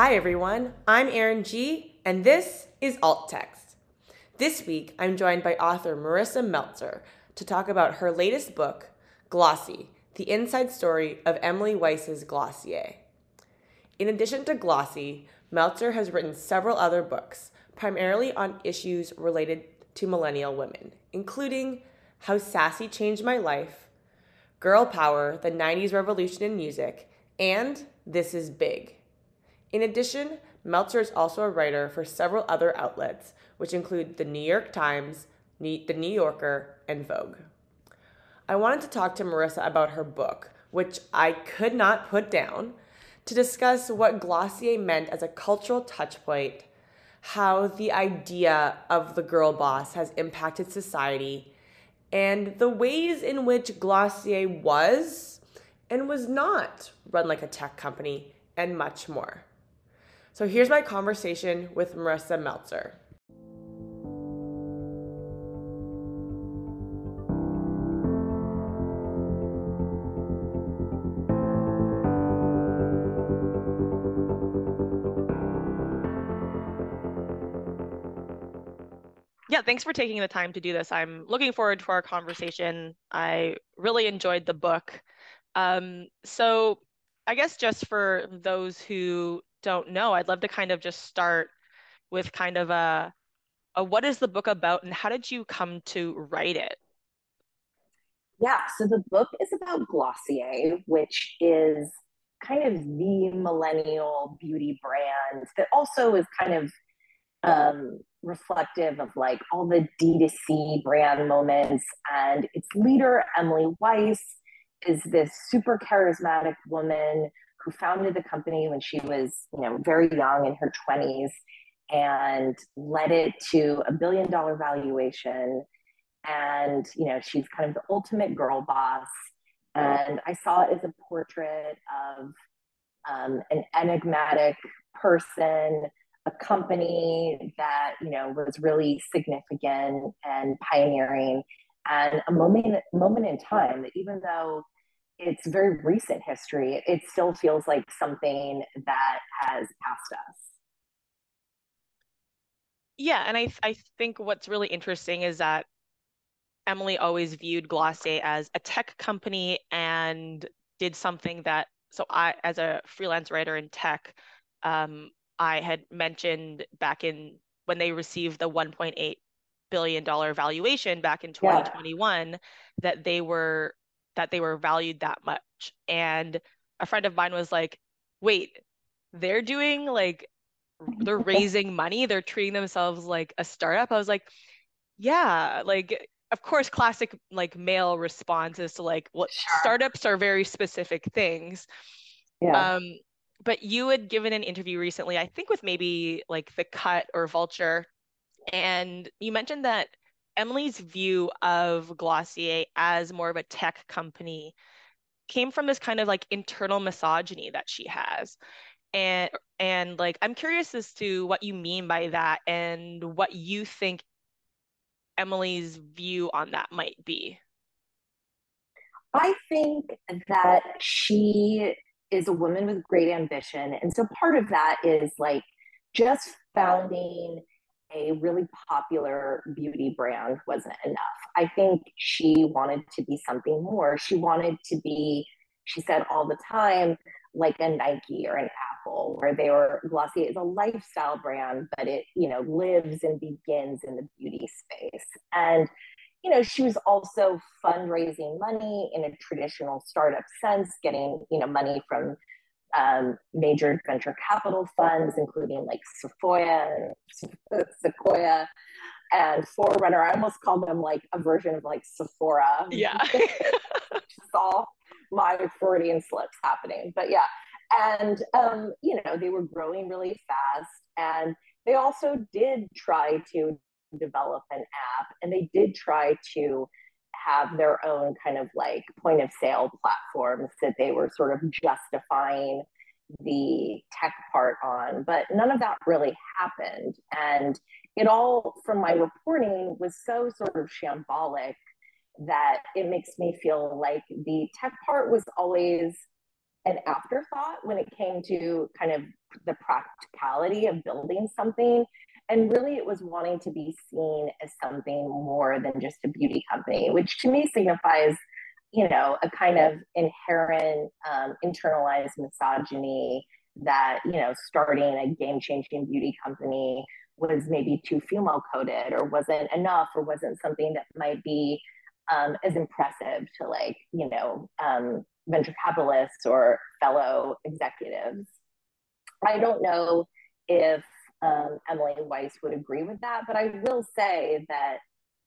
Hi, everyone. I'm Erin G., and this is Alt Text. This week, I'm joined by author Marisa Meltzer to talk about her latest book, Glossy The Inside Story of Emily Weiss's Glossier. In addition to Glossy, Meltzer has written several other books, primarily on issues related to millennial women, including How Sassy Changed My Life, Girl Power The 90s Revolution in Music, and This Is Big. In addition, Meltzer is also a writer for several other outlets, which include the New York Times, the New Yorker, and Vogue. I wanted to talk to Marisa about her book, which I could not put down, to discuss what Glossier meant as a cultural touchpoint, how the idea of the girl boss has impacted society, and the ways in which Glossier was and was not run like a tech company, and much more. So here's my conversation with Marisa Meltzer. Yeah, thanks for taking the time to do this. I'm looking forward to our conversation. I really enjoyed the book. Um, so, I guess just for those who don't know, I'd love to kind of just start with kind of a, a what is the book about and how did you come to write it? Yeah, so the book is about Glossier, which is kind of the millennial beauty brand that also is kind of um, reflective of like all the D2C brand moments. And its leader, Emily Weiss, is this super charismatic woman founded the company when she was, you know, very young in her 20s and led it to a billion dollar valuation. And, you know, she's kind of the ultimate girl boss. And I saw it as a portrait of um, an enigmatic person, a company that, you know, was really significant and pioneering and a moment moment in time that even though it's very recent history, it still feels like something that has passed us. Yeah, and I I think what's really interesting is that Emily always viewed Glossier as a tech company and did something that so I as a freelance writer in tech, um, I had mentioned back in when they received the 1.8 billion dollar valuation back in 2021 yeah. that they were that they were valued that much. And a friend of mine was like, wait, they're doing like, they're raising money, they're treating themselves like a startup. I was like, yeah, like, of course, classic like male response is to like, well, sure. startups are very specific things. Yeah. Um, but you had given an interview recently, I think with maybe like The Cut or Vulture, and you mentioned that Emily's view of Glossier as more of a tech company came from this kind of like internal misogyny that she has. And and like I'm curious as to what you mean by that and what you think Emily's view on that might be. I think that she is a woman with great ambition. And so part of that is like just founding a really popular beauty brand wasn't enough. I think she wanted to be something more. She wanted to be, she said all the time, like a Nike or an Apple, where they were Glossier is a lifestyle brand, but it, you know, lives and begins in the beauty space. And, you know, she was also fundraising money in a traditional startup sense, getting, you know, money from um, major venture capital funds, including like Sequoia, and Sequoia, and Forerunner. I almost call them like a version of like Sephora. Yeah. Saw my Freudian slips happening. But yeah. And, um, you know, they were growing really fast. And they also did try to develop an app and they did try to have their own kind of like point of sale platforms that they were sort of justifying the tech part on, but none of that really happened. And it all, from my reporting, was so sort of shambolic that it makes me feel like the tech part was always an afterthought when it came to kind of the practicality of building something. And really, it was wanting to be seen as something more than just a beauty company, which to me signifies, you know, a kind of inherent um, internalized misogyny that, you know, starting a game changing beauty company was maybe too female coded or wasn't enough or wasn't something that might be um, as impressive to like, you know, um, venture capitalists or fellow executives. I don't know if um, Emily Weiss would agree with that, but I will say that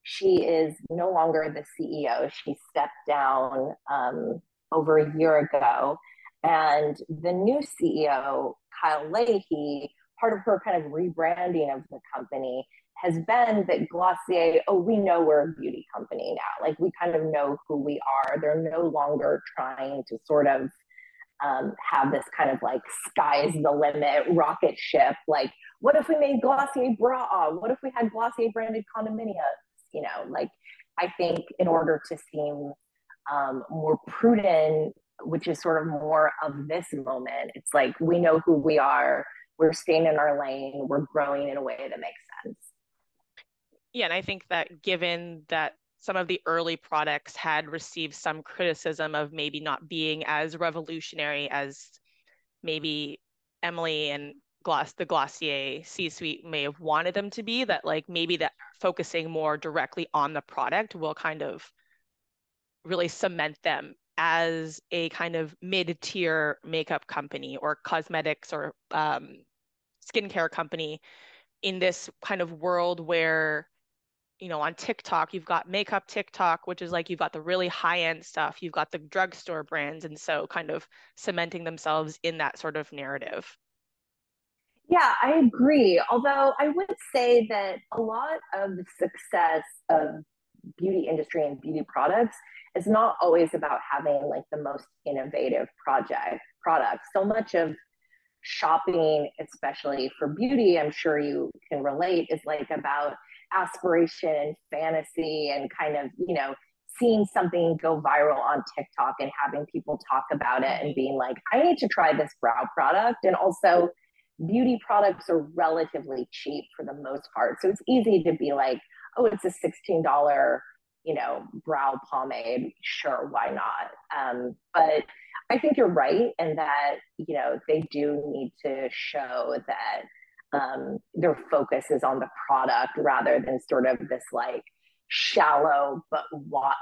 she is no longer the CEO. She stepped down um, over a year ago. And the new CEO, Kyle Leahy, part of her kind of rebranding of the company has been that Glossier, oh, we know we're a beauty company now. Like we kind of know who we are. They're no longer trying to sort of um, have this kind of like sky's the limit rocket ship. Like, what if we made Glossier bra? What if we had Glossier branded condominiums? You know, like I think in order to seem um, more prudent, which is sort of more of this moment, it's like we know who we are. We're staying in our lane. We're growing in a way that makes sense. Yeah, and I think that given that some of the early products had received some criticism of maybe not being as revolutionary as maybe Emily and Gloss the Glossier C-suite may have wanted them to be, that like maybe that focusing more directly on the product will kind of really cement them as a kind of mid-tier makeup company or cosmetics or um, skincare company in this kind of world where you know, on TikTok, you've got makeup TikTok, which is like you've got the really high end stuff, you've got the drugstore brands. And so kind of cementing themselves in that sort of narrative. Yeah, I agree. Although I would say that a lot of the success of beauty industry and beauty products is not always about having like the most innovative project products. So much of shopping, especially for beauty, I'm sure you can relate, is like about aspiration and fantasy and kind of, you know, seeing something go viral on TikTok and having people talk about it and being like, I need to try this brow product. And also, beauty products are relatively cheap for the most part. So it's easy to be like, oh, it's a $16, you know, brow pomade. Sure, why not? Um, but I think you're right in that, you know, they do need to show that um, their focus is on the product rather than sort of this like shallow but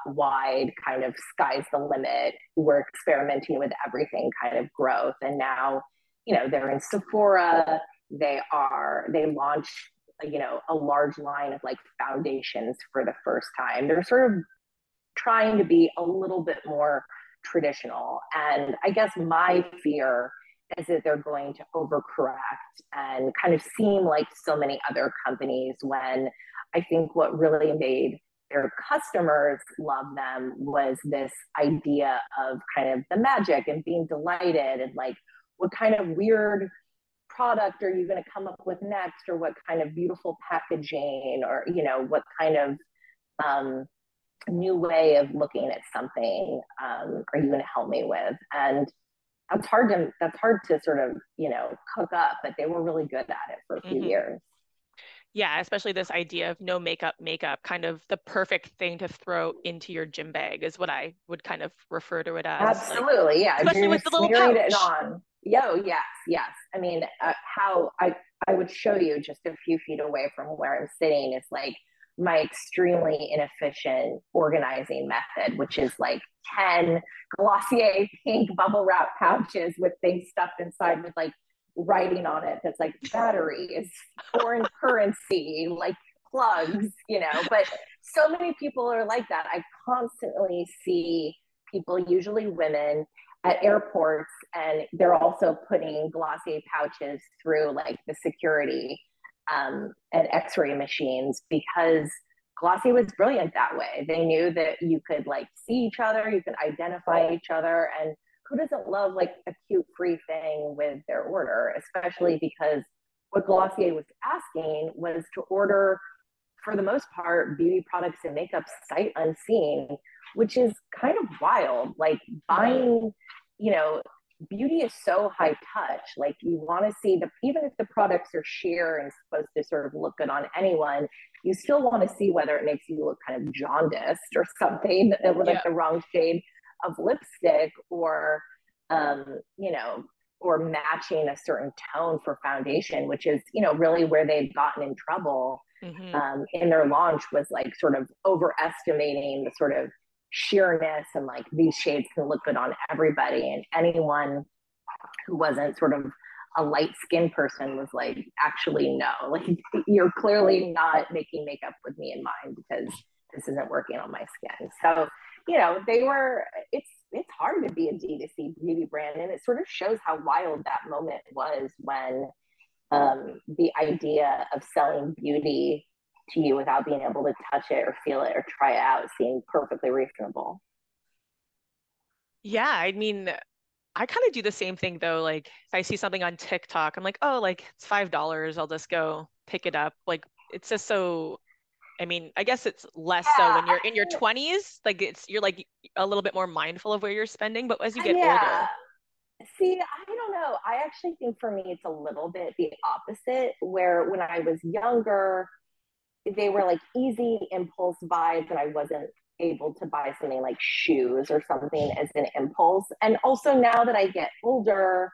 wide kind of sky's the limit. We're experimenting with everything kind of growth. And now, you know, they're in Sephora. They are, they launched, you know, a large line of like foundations for the first time. They're sort of trying to be a little bit more traditional. And I guess my fear is that they're going to overcorrect and kind of seem like so many other companies when I think what really made their customers love them was this idea of kind of the magic and being delighted and like what kind of weird product are you going to come up with next or what kind of beautiful packaging or you know what kind of um, new way of looking at something um, are you going to help me with? And that's hard to that's hard to sort of you know cook up but they were really good at it for a few mm-hmm. years yeah especially this idea of no makeup makeup kind of the perfect thing to throw into your gym bag is what i would kind of refer to it as absolutely like, yeah especially with the little pouch. it on yo yes yes i mean uh, how i i would show you just a few feet away from where i'm sitting is like my extremely inefficient organizing method, which is like 10 Glossier pink bubble wrap pouches with things stuffed inside with like writing on it that's like batteries, foreign currency, like plugs, you know. But so many people are like that. I constantly see people, usually women, at airports, and they're also putting Glossier pouches through like the security um, and x-ray machines because Glossier was brilliant that way. They knew that you could like see each other, you could identify each other, and who doesn't love like a cute free thing with their order, especially because what Glossier was asking was to order, for the most part, beauty products and makeup sight unseen, which is kind of wild. Like buying, you know, beauty is so high touch. Like you want to see the even if the products are sheer and supposed to sort of look good on anyone, you still want to see whether it makes you look kind of jaundiced or something with yeah. like the wrong shade of lipstick or um, you know, or matching a certain tone for foundation, which is, you know, really where they've gotten in trouble mm-hmm. um, in their launch was like sort of overestimating the sort of sheerness and like these shades can look good on everybody. And anyone who wasn't sort of a light skinned person was like, actually, no, like you're clearly not making makeup with me in mind because this isn't working on my skin. So, you know, they were, it's, it's hard to be a D2C beauty brand. And it sort of shows how wild that moment was when um, the idea of selling beauty to you without being able to touch it or feel it or try it out seemed perfectly reasonable. Yeah, I mean, I kind of do the same thing though. Like if I see something on TikTok, I'm like, oh, like it's five dollars. I'll just go pick it up. Like it's just so I mean, I guess it's less yeah, so when you're in your 20s. Like it's you're like a little bit more mindful of where you're spending, but as you uh, get yeah. older. See, I don't know. I actually think for me it's a little bit the opposite where when I was younger, they were like easy impulse buys and I wasn't able to buy something like shoes or something as an impulse. And also now that I get older,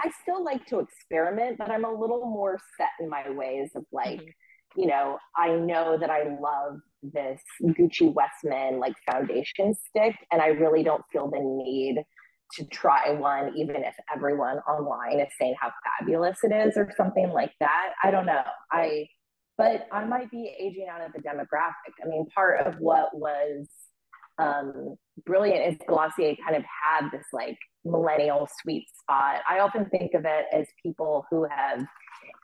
I still like to experiment, but I'm a little more set in my ways of like, mm-hmm you know, I know that I love this Gucci Westman like foundation stick, and I really don't feel the need to try one, even if everyone online is saying how fabulous it is or something like that. I don't know. I, but I might be aging out of the demographic. I mean, part of what was um, brilliant is Glossier kind of had this like millennial sweet spot. I often think of it as people who have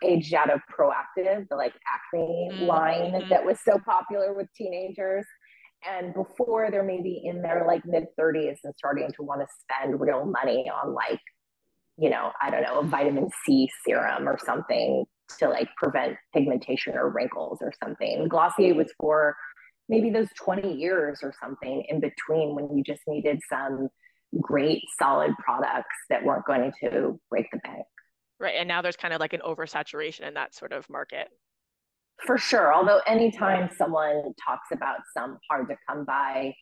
aged out of Proactiv, the like acne mm-hmm. line that was so popular with teenagers. And before they're maybe in their like mid 30s and starting to want to spend real money on like, you know, I don't know, a vitamin C serum or something to like prevent pigmentation or wrinkles or something. Glossier was for maybe those 20 years or something in between when you just needed some great solid products that weren't going to break the bank. Right. And now there's kind of like an oversaturation in that sort of market. For sure. Although anytime someone talks about some hard to come by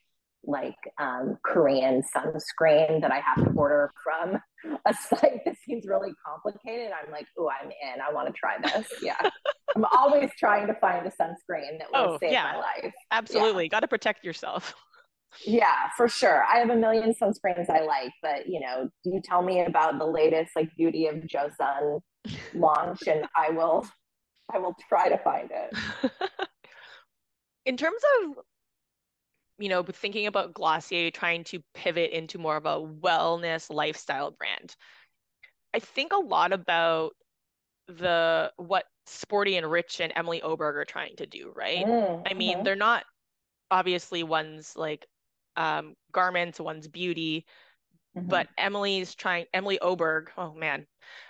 like um, Korean sunscreen that I have to order from a site that seems really complicated, I'm like, oh, I'm in. I want to try this. Yeah. I'm always trying to find a sunscreen that will oh, save yeah. my life. Absolutely. Yeah. Got to protect yourself. Yeah, for sure. I have a million sunscreens I like, but you know, do you tell me about the latest like Beauty of Joseon launch and I will I will try to find it. In terms of you know, thinking about Glossier trying to pivot into more of a wellness lifestyle brand. I think a lot about the what Sporty and Rich and Emily Oberg are trying to do, right? Mm, I mean, mm-hmm. they're not obviously ones like um, garments, one's beauty. Mm-hmm. But Emily's trying, Emily Oberg, oh man.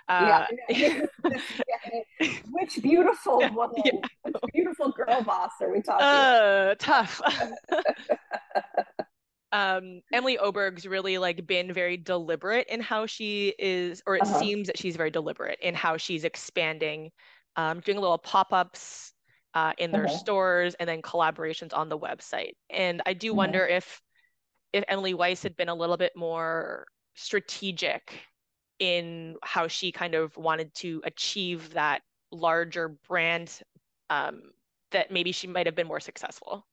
Uh, yeah. Which beautiful woman, yeah. which beautiful girl boss are we talking? Uh, tough. um, Emily Oberg's really like been very deliberate in how she is, or it uh-huh. seems that she's very deliberate in how she's expanding, um, doing little pop-ups uh, in their uh-huh. stores and then collaborations on the website. And I do uh-huh. wonder if if Emily Weiss had been a little bit more strategic in how she kind of wanted to achieve that larger brand, um, that maybe she might have been more successful.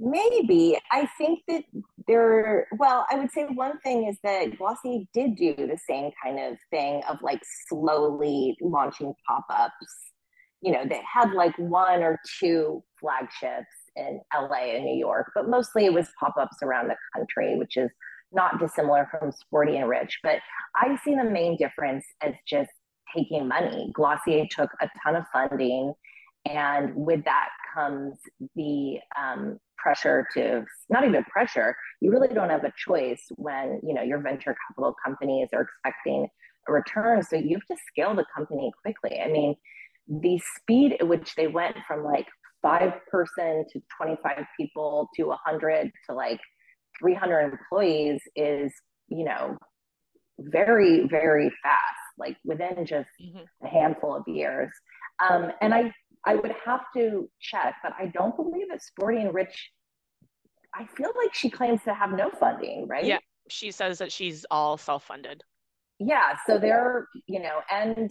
Maybe. I think that there, well, I would say one thing is that Glossier did do the same kind of thing of like slowly launching pop ups. You know, they had like one or two flagships in LA and New York, but mostly it was pop ups around the country, which is not dissimilar from Sporty and Rich. But I see the main difference as just taking money. Glossier took a ton of funding, and with that comes the um, pressure to not even pressure. You really don't have a choice when you know your venture capital companies are expecting a return, so you have to scale the company quickly. I mean, the speed at which they went from like five person to 25 people to 100 to like 300 employees is, you know, very, very fast, like within just mm-hmm. a handful of years. Um, and I, I would have to check, but I don't believe that Sporty and Rich. I feel like she claims to have no funding, right? Yeah, she says that she's all self-funded. Yeah, so they're you know, and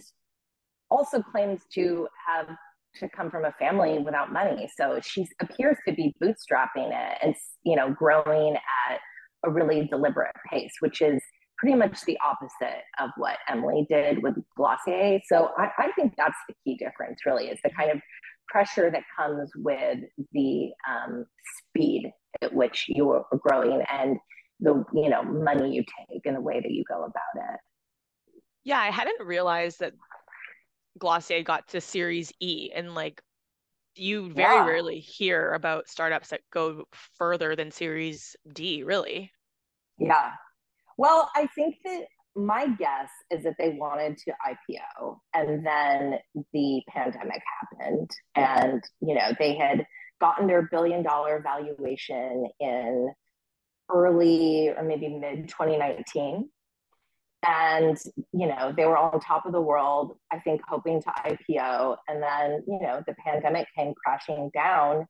also claims to have to come from a family without money. So she appears to be bootstrapping it and you know growing at a really deliberate pace, which is pretty much the opposite of what Emily did with Glossier. So I, I think that's the key difference, really, is the kind of pressure that comes with the um, speed at which you're growing and the you know money you take and the way that you go about it. Yeah, I hadn't realized that Glossier got to Series E, and like you very yeah. rarely hear about startups that go further than Series D, really. Yeah, well, I think that my guess is that they wanted to IPO and then the pandemic happened. And, you know, they had gotten their billion dollar valuation in early or maybe mid 2019. And, you know, they were on top of the world, I think, hoping to IPO. And then, you know, the pandemic came crashing down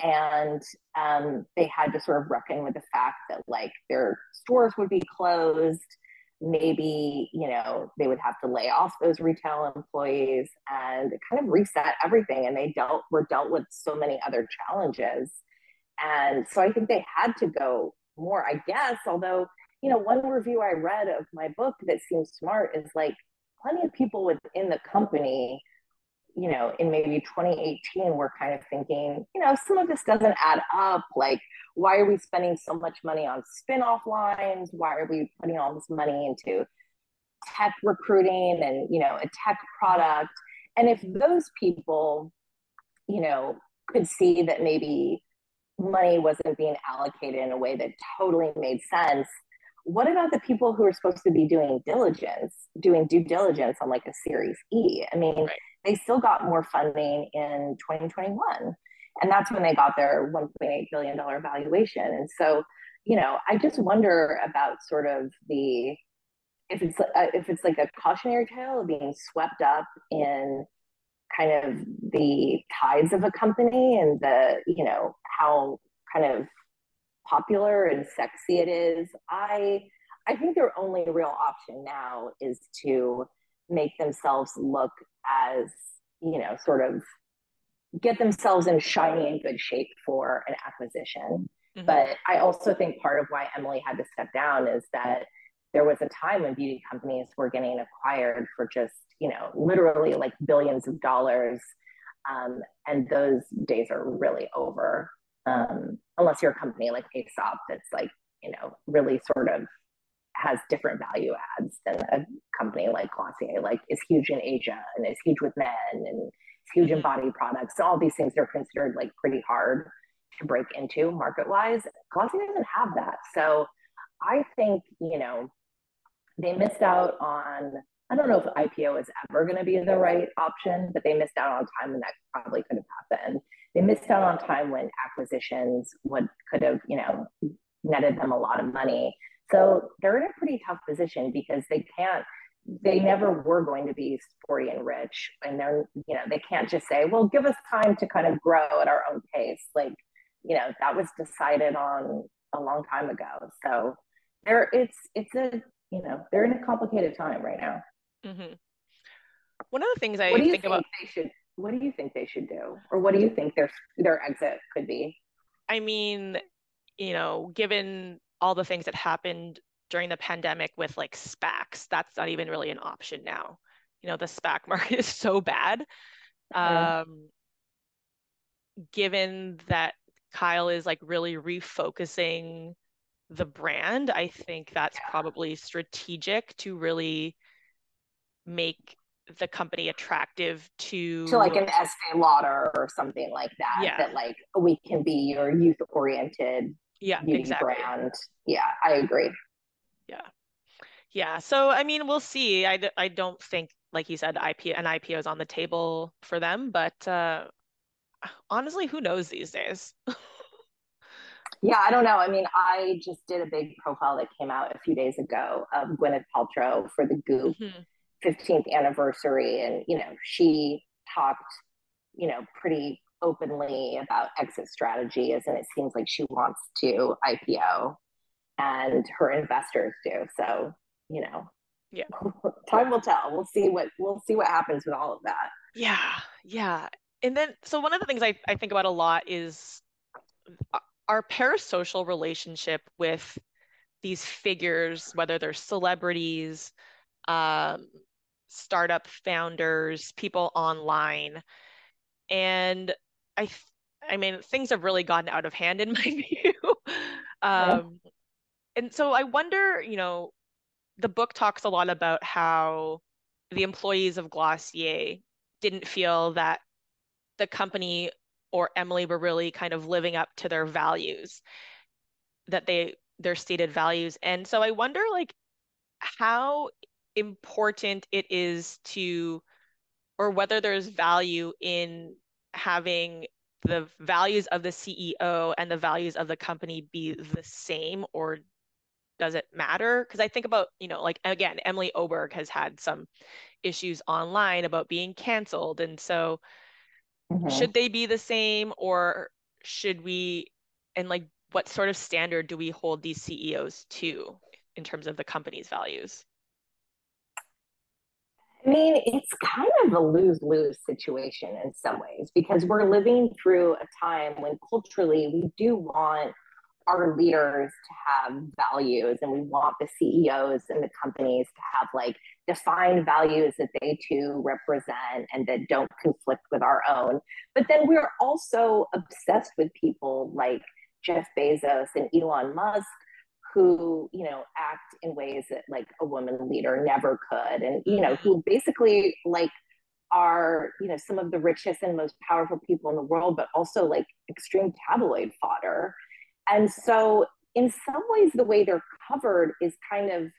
and um, they had to sort of reckon with the fact that like their stores would be closed maybe you know they would have to lay off those retail employees and kind of reset everything and they dealt were dealt with so many other challenges and so i think they had to go more i guess although you know one review i read of my book that seems smart is like plenty of people within the company you know, in maybe 2018, we're kind of thinking, you know, some of this doesn't add up. Like, why are we spending so much money on spin-off lines? Why are we putting all this money into tech recruiting and, you know, a tech product? And if those people, you know, could see that maybe money wasn't being allocated in a way that totally made sense, what about the people who are supposed to be doing diligence, doing due diligence on like a Series E? I mean, right they still got more funding in 2021. And that's when they got their $1.8 billion valuation. And so, you know, I just wonder about sort of the, if it's uh, if it's like a cautionary tale of being swept up in kind of the tides of a company and the you know how kind of popular and sexy it is i i think their only real option now is to make themselves look as you know sort of get themselves in shiny and good shape for an acquisition mm-hmm. but i also think part of why emily had to step down is that there was a time when beauty companies were getting acquired for just you know literally like billions of dollars um, and those days are really over um, unless you're a company like aesop that's like you know really sort of has different value adds than a company like Glossier, like is huge in Asia and is huge with men and is huge in mm-hmm. body products. So all these things are considered like pretty hard to break into market wise. Glossier doesn't have that. So I think, you know, they missed out on I don't know if IPO is ever going to be the right option, but they missed out on time when that probably could have happened. They missed out on time when acquisitions would could have, you know, netted them a lot of money. So they're in a pretty tough position because they can't, they never were going to be sporty and rich. And they're, you know, they can't just say, well, give us time to kind of grow at our own pace. Like, you know, that was decided on a long time ago. So there, it's, it's a, you know, they're in a complicated time right now. Mm-hmm. One of the things I think, think about they should, what do you think they should do? Or what do you think their, their exit could be? I mean, you know, given all the things that happened during the pandemic with like SPACs, that's not even really an option now. You know, the SPAC market is so bad. Um, given that Kyle is like really refocusing the brand, I think that's probably strategic to really make the company attractive to to like an Estee Lauder or something like that. Yeah. That like we can be your youth oriented yeah beauty exactly. brand yeah i agree yeah yeah so i mean we'll see i, I don't think like you said ip an ipo is on the table for them but uh honestly who knows these days Yeah, I don't know. I mean, I just did a big profile that came out a few days ago of Gwyneth Paltrow for the Goop mm-hmm. 15th anniversary. And, you know, she talked, you know, pretty openly about exit strategies. And it seems like she wants to IPO and her investors do. So, you know, yeah, time will tell. We'll see what, we'll see what happens with all of that. Yeah. Yeah. And then, so one of the things I, I think about a lot is uh, our parasocial relationship with these figures, whether they're celebrities, um, startup founders, people online, and I, I mean, things have really gotten out of hand in my view. um, yeah. And so I wonder, you know, the book talks a lot about how the employees of Glossier didn't feel that the company or Emily were really kind of living up to their values that they their stated values and so i wonder like how important it is to or whether there's value in having the values of the CEO and the values of the company be the same or does it matter because i think about you know like again emily oberg has had some issues online about being canceled and so Mm-hmm. Should they be the same or should we, and like what sort of standard do we hold these CEOs to in terms of the company's values? I mean, it's kind of a lose lose situation in some ways because we're living through a time when culturally we do want our leaders to have values and we want the CEOs and the companies to have like defined values that they too represent and that don't conflict with our own. But then we're also obsessed with people like Jeff Bezos and Elon Musk who, you know, act in ways that like a woman leader never could and you know, who basically like are, you know, some of the richest and most powerful people in the world but also like extreme tabloid fodder and so, in some ways, the way they're covered is kind of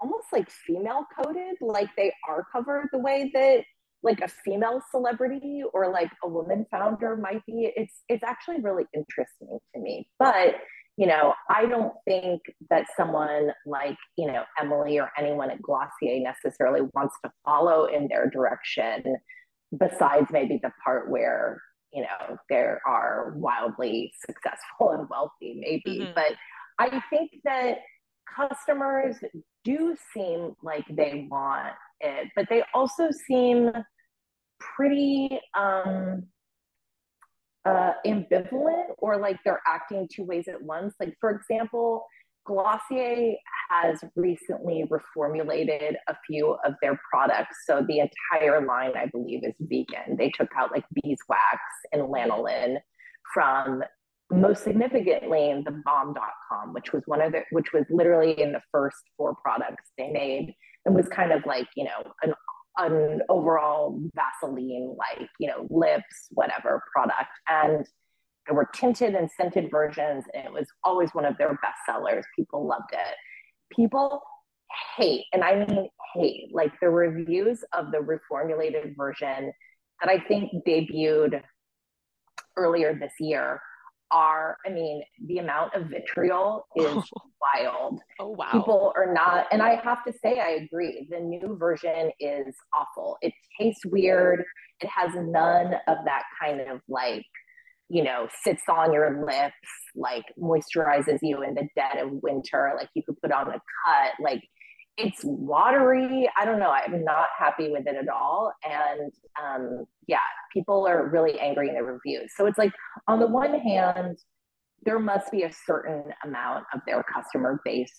almost like female coded, like they are covered the way that like a female celebrity or like a woman founder might be. It's it's actually really interesting to me. But you know, I don't think that someone like, you know, Emily or anyone at Glossier necessarily wants to follow in their direction, besides maybe the part where you know there are wildly successful and wealthy maybe mm-hmm. but i think that customers do seem like they want it but they also seem pretty um uh ambivalent or like they're acting two ways at once like for example Glossier has recently reformulated a few of their products. So the entire line, I believe, is vegan. They took out like beeswax and lanolin from most significantly the Balm Dotcom, which was one of the, which was literally in the first four products they made and was kind of like, you know, an, an overall Vaseline, like, you know, lips, whatever product. And there were tinted and scented versions, and it was always one of their best sellers. People loved it. People hate, and I mean hate, like the reviews of the reformulated version that I think debuted earlier this year are, I mean, the amount of vitriol is wild. Oh, wow. People are not, and I have to say, I agree. The new version is awful. It tastes weird. It has none of that kind of like you know, sits on your lips, like moisturizes you in the dead of winter. Like you could put on a cut. Like it's watery. I don't know. I'm not happy with it at all. And um, yeah, people are really angry in the reviews. So it's like, on the one hand, there must be a certain amount of their customer base,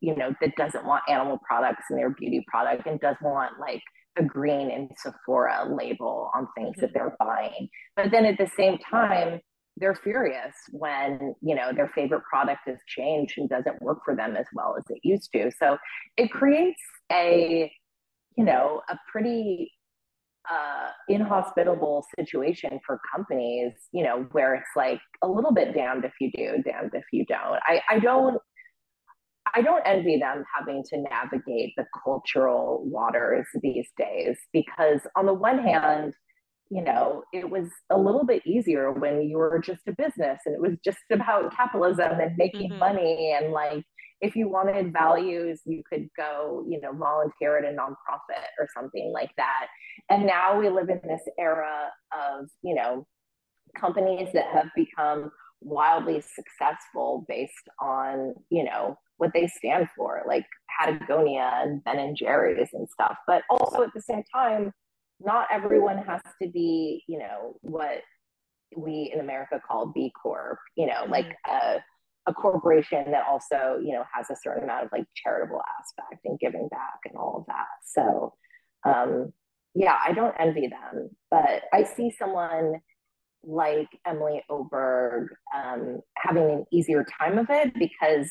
you know, that doesn't want animal products in their beauty product and does want like a Clean at Sephora label on things mm-hmm. that they're buying. But then at the same time, they're furious when you know their favorite product has changed and doesn't work for them as well as it used to. So it creates a you know a pretty uh, inhospitable situation for companies, you know, where it's like a little bit damned if you do, damned if you don't. I, I don't I don't envy them having to navigate the cultural waters these days because, on the one hand, you know, it was a little bit easier when you were just a business and it was just about capitalism and making mm-hmm. money and like if you wanted values, you could go, you know, volunteer at a nonprofit or something like that. And now we live in this era of, you know, companies that have become wildly successful based on, you know, what they stand for, like Patagonia and Ben and Jerry's and stuff. But also at the same time, not everyone has to be, you know, what we in America call B Corp, you know, like mm-hmm. a a corporation that also you know has a certain amount of like charitable aspect and giving back and all of that so um yeah i don't envy them but i see someone like emily oberg um, having an easier time of it because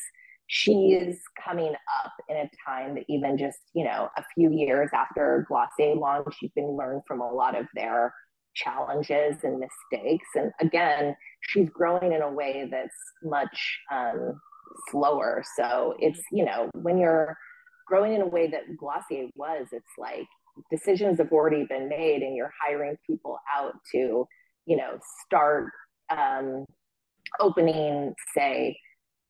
she's coming up in a time that even just you know a few years after glossier launch you can learn from a lot of their challenges and mistakes. And again, she's growing in a way that's much um, slower. So it's, you know, when you're growing in a way that Glossier was, it's like decisions have already been made and you're hiring people out to, you know, start um, opening, say,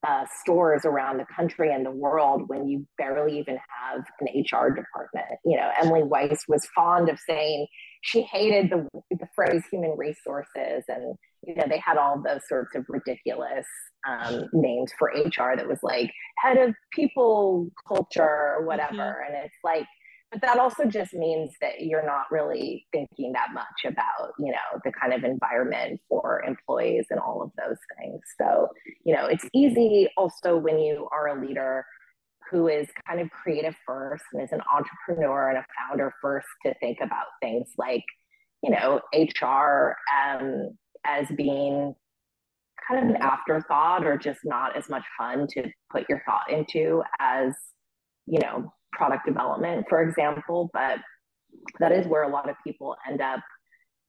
uh, stores around the country and the world when you barely even have an HR department. You know, Emily Weiss was fond of saying she hated the, the phrase human resources, and you know they had all those sorts of ridiculous um, names for HR that was like head of people culture or whatever, mm-hmm. and it's like but that also just means that you're not really thinking that much about you know the kind of environment for employees and all of those things. So you know it's easy also when you are a leader who is kind of creative first and is an entrepreneur and a founder first to think about things like you know hr um, as being kind of an afterthought or just not as much fun to put your thought into as you know product development, for example, but that is where a lot of people end up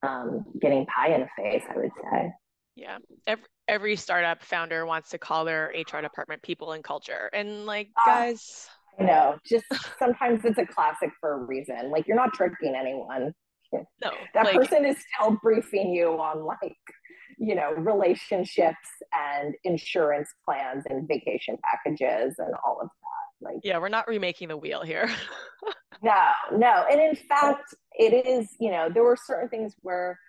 um, getting pie in the face, I would say. Yeah. Every, every startup founder wants to call their HR department people and culture. And like, uh, guys. I know. Just sometimes it's a classic for a reason. Like, you're not tricking anyone. No. that like, person is still briefing you on like, you know, relationships and insurance plans and vacation packages and all of like, yeah, we're not remaking the wheel here. no, no. And in fact, it is, you know, there were certain things where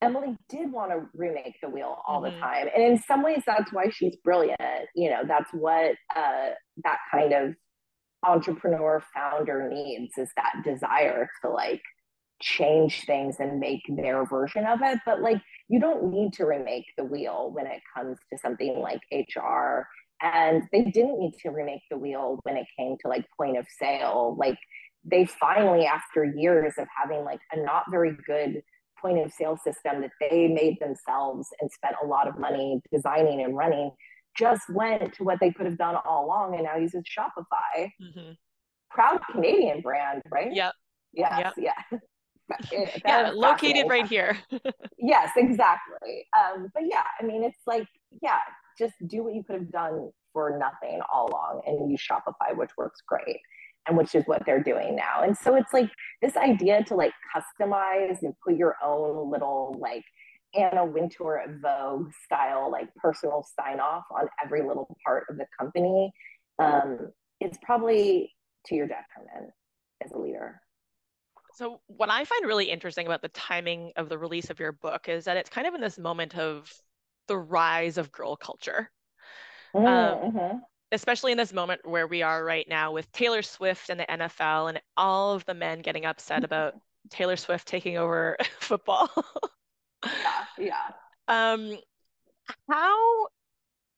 Emily did want to remake the wheel all mm-hmm. the time. And in some ways, that's why she's brilliant. You know, that's what uh, that kind of entrepreneur founder needs is that desire to like change things and make their version of it. But like, you don't need to remake the wheel when it comes to something like HR and they didn't need to remake the wheel when it came to like point of sale. Like they finally after years of having like a not very good point of sale system that they made themselves and spent a lot of money designing and running just went to what they could have done all along and now uses shopify. Mm-hmm. proud canadian brand right? Yep. Yes yep. yeah. It, yeah located right here. Yes exactly. Um, but yeah i mean it's like yeah just do what you could have done for nothing all along and use Shopify, which works great. And which is what they're doing now. And so it's like this idea to like customize and put your own little like Anna Wintour Vogue style, like personal sign off on every little part of the company. Um, it's probably to your detriment as a leader. So, what I find really interesting about the timing of the release of your book is that it's kind of in this moment of the rise of girl culture. Um, mm-hmm. Especially in this moment where we are right now with Taylor Swift and the NFL and all of the men getting upset about Taylor Swift taking over football. yeah, yeah. Um, how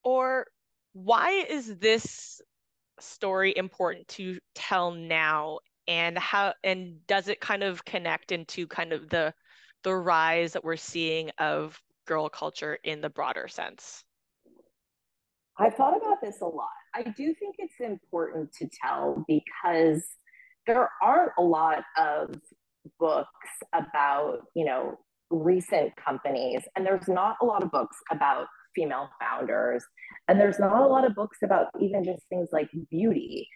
or why is this story important to tell now and how and does it kind of connect into kind of the the rise that we're seeing of girl culture in the broader sense? I've thought about this a lot. I do think it's important to tell because there aren't a lot of books about, you know, recent companies, and there's not a lot of books about female founders, and there's not a lot of books about even just things like beauty.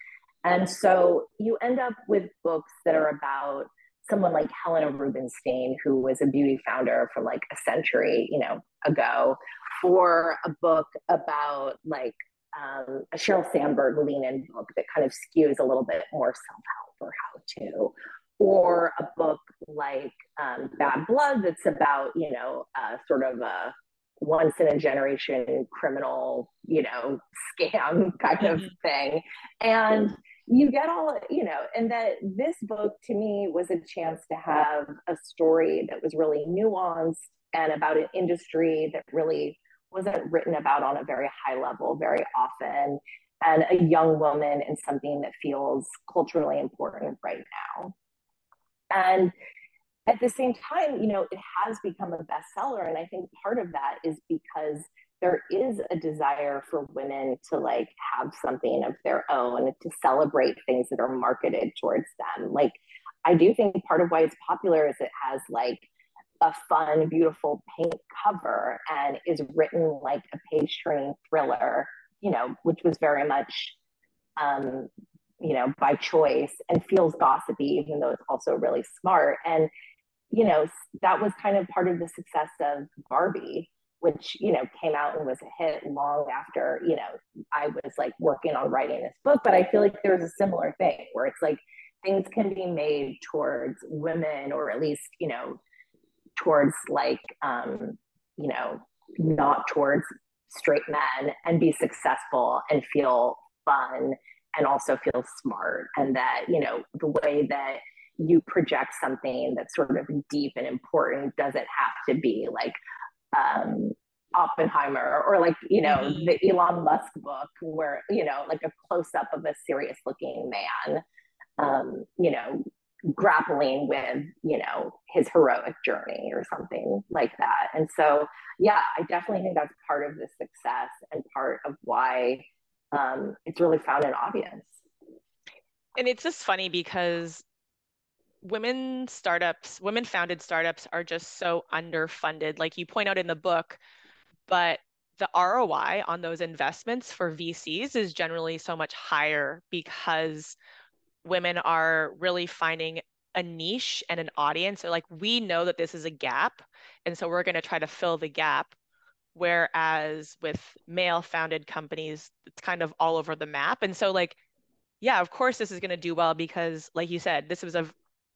And so you end up with books that are about someone like Helena Rubinstein, who was a beauty founder from like a century, you know, ago, or a book about like um, a Sheryl Sandberg lean in book that kind of skews a little bit more self help or how to, or a book like um, Bad Blood that's about, you know, uh, sort of a once in a generation criminal, you know, scam kind of mm-hmm. thing. And you get all, you know, and that this book to me was a chance to have a story that was really nuanced and about an industry that really wasn't written about on a very high level very often. And a young woman in something that feels culturally important right now. And at the same time you know it has become a bestseller. And i think part of that is because there is a desire for women to like have something of their own to celebrate things that are marketed towards them like i do think part of why it's popular is it has like a fun, beautiful pink cover and is written like a page turning thriller, you know, which was very much, um, you know, by choice and feels gossipy, even though it's also really smart. And, you know, that was kind of part of the success of Barbie, which, you know, came out and was a hit long after, you know, I was like working on writing this book. But I feel like there's a similar thing where it's like, things can be made towards women or at least you know towards like um, you know not towards straight men and be successful and feel fun and also feel smart and that you know the way that you project something that's sort of deep and important doesn't have to be like um, Oppenheimer or like you know mm-hmm. the Elon Musk book where you know like a close up of a serious looking man um, you know grappling with you know his heroic journey or something like that and so yeah i definitely think that's part of the success and part of why um, it's really found an audience and it's just funny because women startups women founded startups are just so underfunded like you point out in the book but the ROI on those investments for VCs is generally so much higher because women are really finding a niche and an audience. So like we know that this is a gap, and so we're going to try to fill the gap. Whereas with male founded companies, it's kind of all over the map. And so like, yeah, of course this is going to do well because like you said, this was a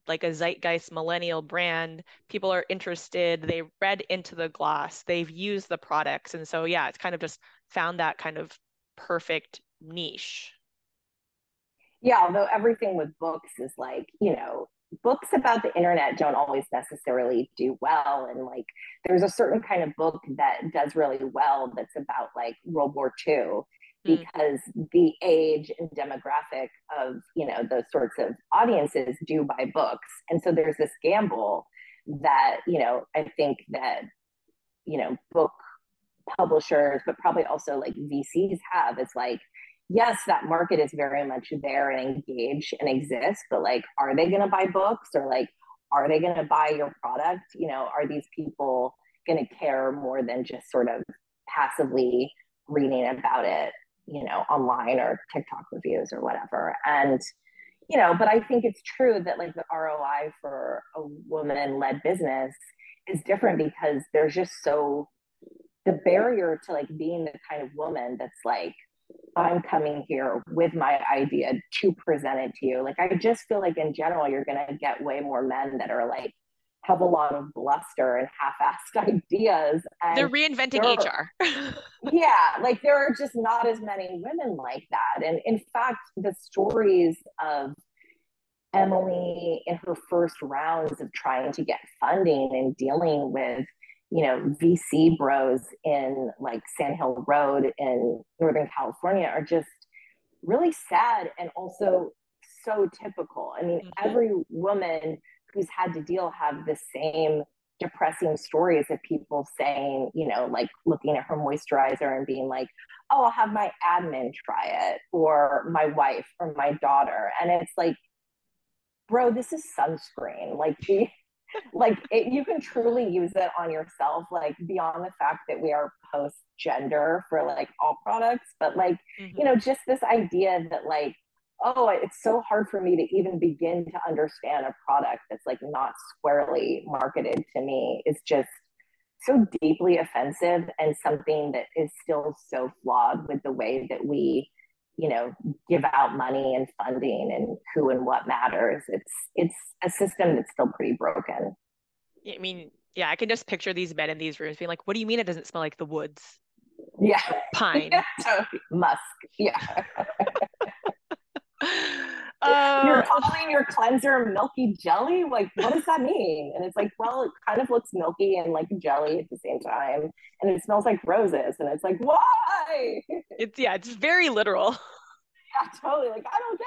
like a zeitgeist millennial brand. People are interested. They read into the gloss. They've used the products. And so yeah, it's kind of just found that kind of perfect niche yeah although everything with books is like you know books about the internet don't always necessarily do well and like there's a certain kind of book that does really well that's about like world war ii. Because mm. the age and demographic of you know those sorts of audiences do buy books and so there's this gamble that you know i think that you know book publishers but probably also like vcs have is like yes, that market is very much there and engaged and exists, but like, are they going to buy books or like, are they going to buy your product? You know, are these people going to care more than just sort of passively reading about it, you know, online or TikTok reviews or whatever? And, you know, but I think it's true that like the ROI for a woman led business is different because there's just so the barrier to like being the kind of woman that's like I'm coming here with my idea to present it to you. Like, I just feel like in general, you're going to get way more men that are like, have a lot of bluster and half-assed ideas. And They're reinventing HR. yeah, like there are just not as many women like that. And in fact, the stories of Emily in her first rounds of trying to get funding and dealing with you know, VC bros in like Sand Hill Road in Northern California are just really sad and also so typical. I mean, mm-hmm. every woman who's had to deal have the same depressing stories of people saying, you know, like looking at her moisturizer and being like, oh, I'll have my admin try it, or my wife or my daughter. And it's like, bro, this is sunscreen. Like, like it, you can truly use it on yourself like beyond the fact that we are post gender for like all products but like mm-hmm. you know just this idea that like oh, it's so hard for me to even begin to understand a product that's like not squarely marketed to me. It's just so deeply offensive and something that is still so flawed with the way that we you know give out money and funding and who and what matters. It's it's a system that's still pretty broken. I mean yeah i can just picture these men in these rooms being like what do you mean it doesn't smell like the woods? Yeah. Pine. Musk. Yeah uh, You're calling your cleanser milky jelly? Like, what does that mean? And it's like, well, it kind of looks milky and like jelly at the same time. And it smells like roses. And it's like, why? It's, yeah, it's very literal. Yeah, totally. Like, I don't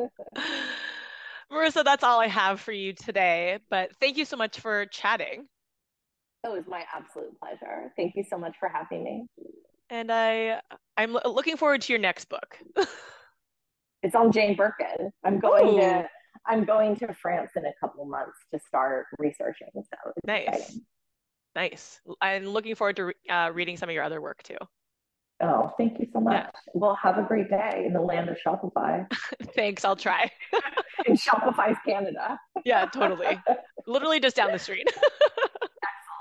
get it. Marisa, that's all I have for you today. But thank you so much for chatting. It was my absolute pleasure. Thank you so much for having me. And I, I'm looking forward to your next book. It's on Jane Birkin. I'm going Ooh. to I'm going to France in a couple months to start researching. So nice, exciting. nice. I'm looking forward to uh, reading some of your other work too. Oh, thank you so much. Yeah. Well, have a great day in the land of Shopify. Thanks, I'll try. in Shopify's Canada. yeah, totally. Literally just down the street.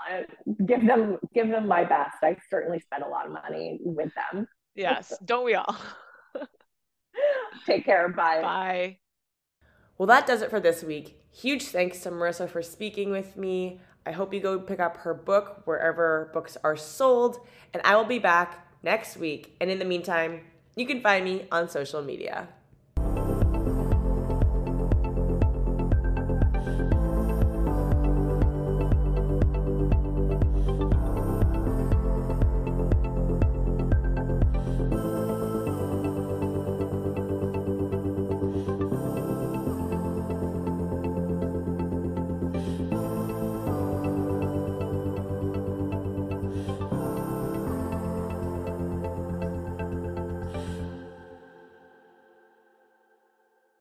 Excellent. Give them give them my best. I certainly spent a lot of money with them. Yes, don't we all? Take care. Bye. Bye. Well, that does it for this week. Huge thanks to Marisa for speaking with me. I hope you go pick up her book wherever books are sold, and I will be back next week. And in the meantime, you can find me on social media.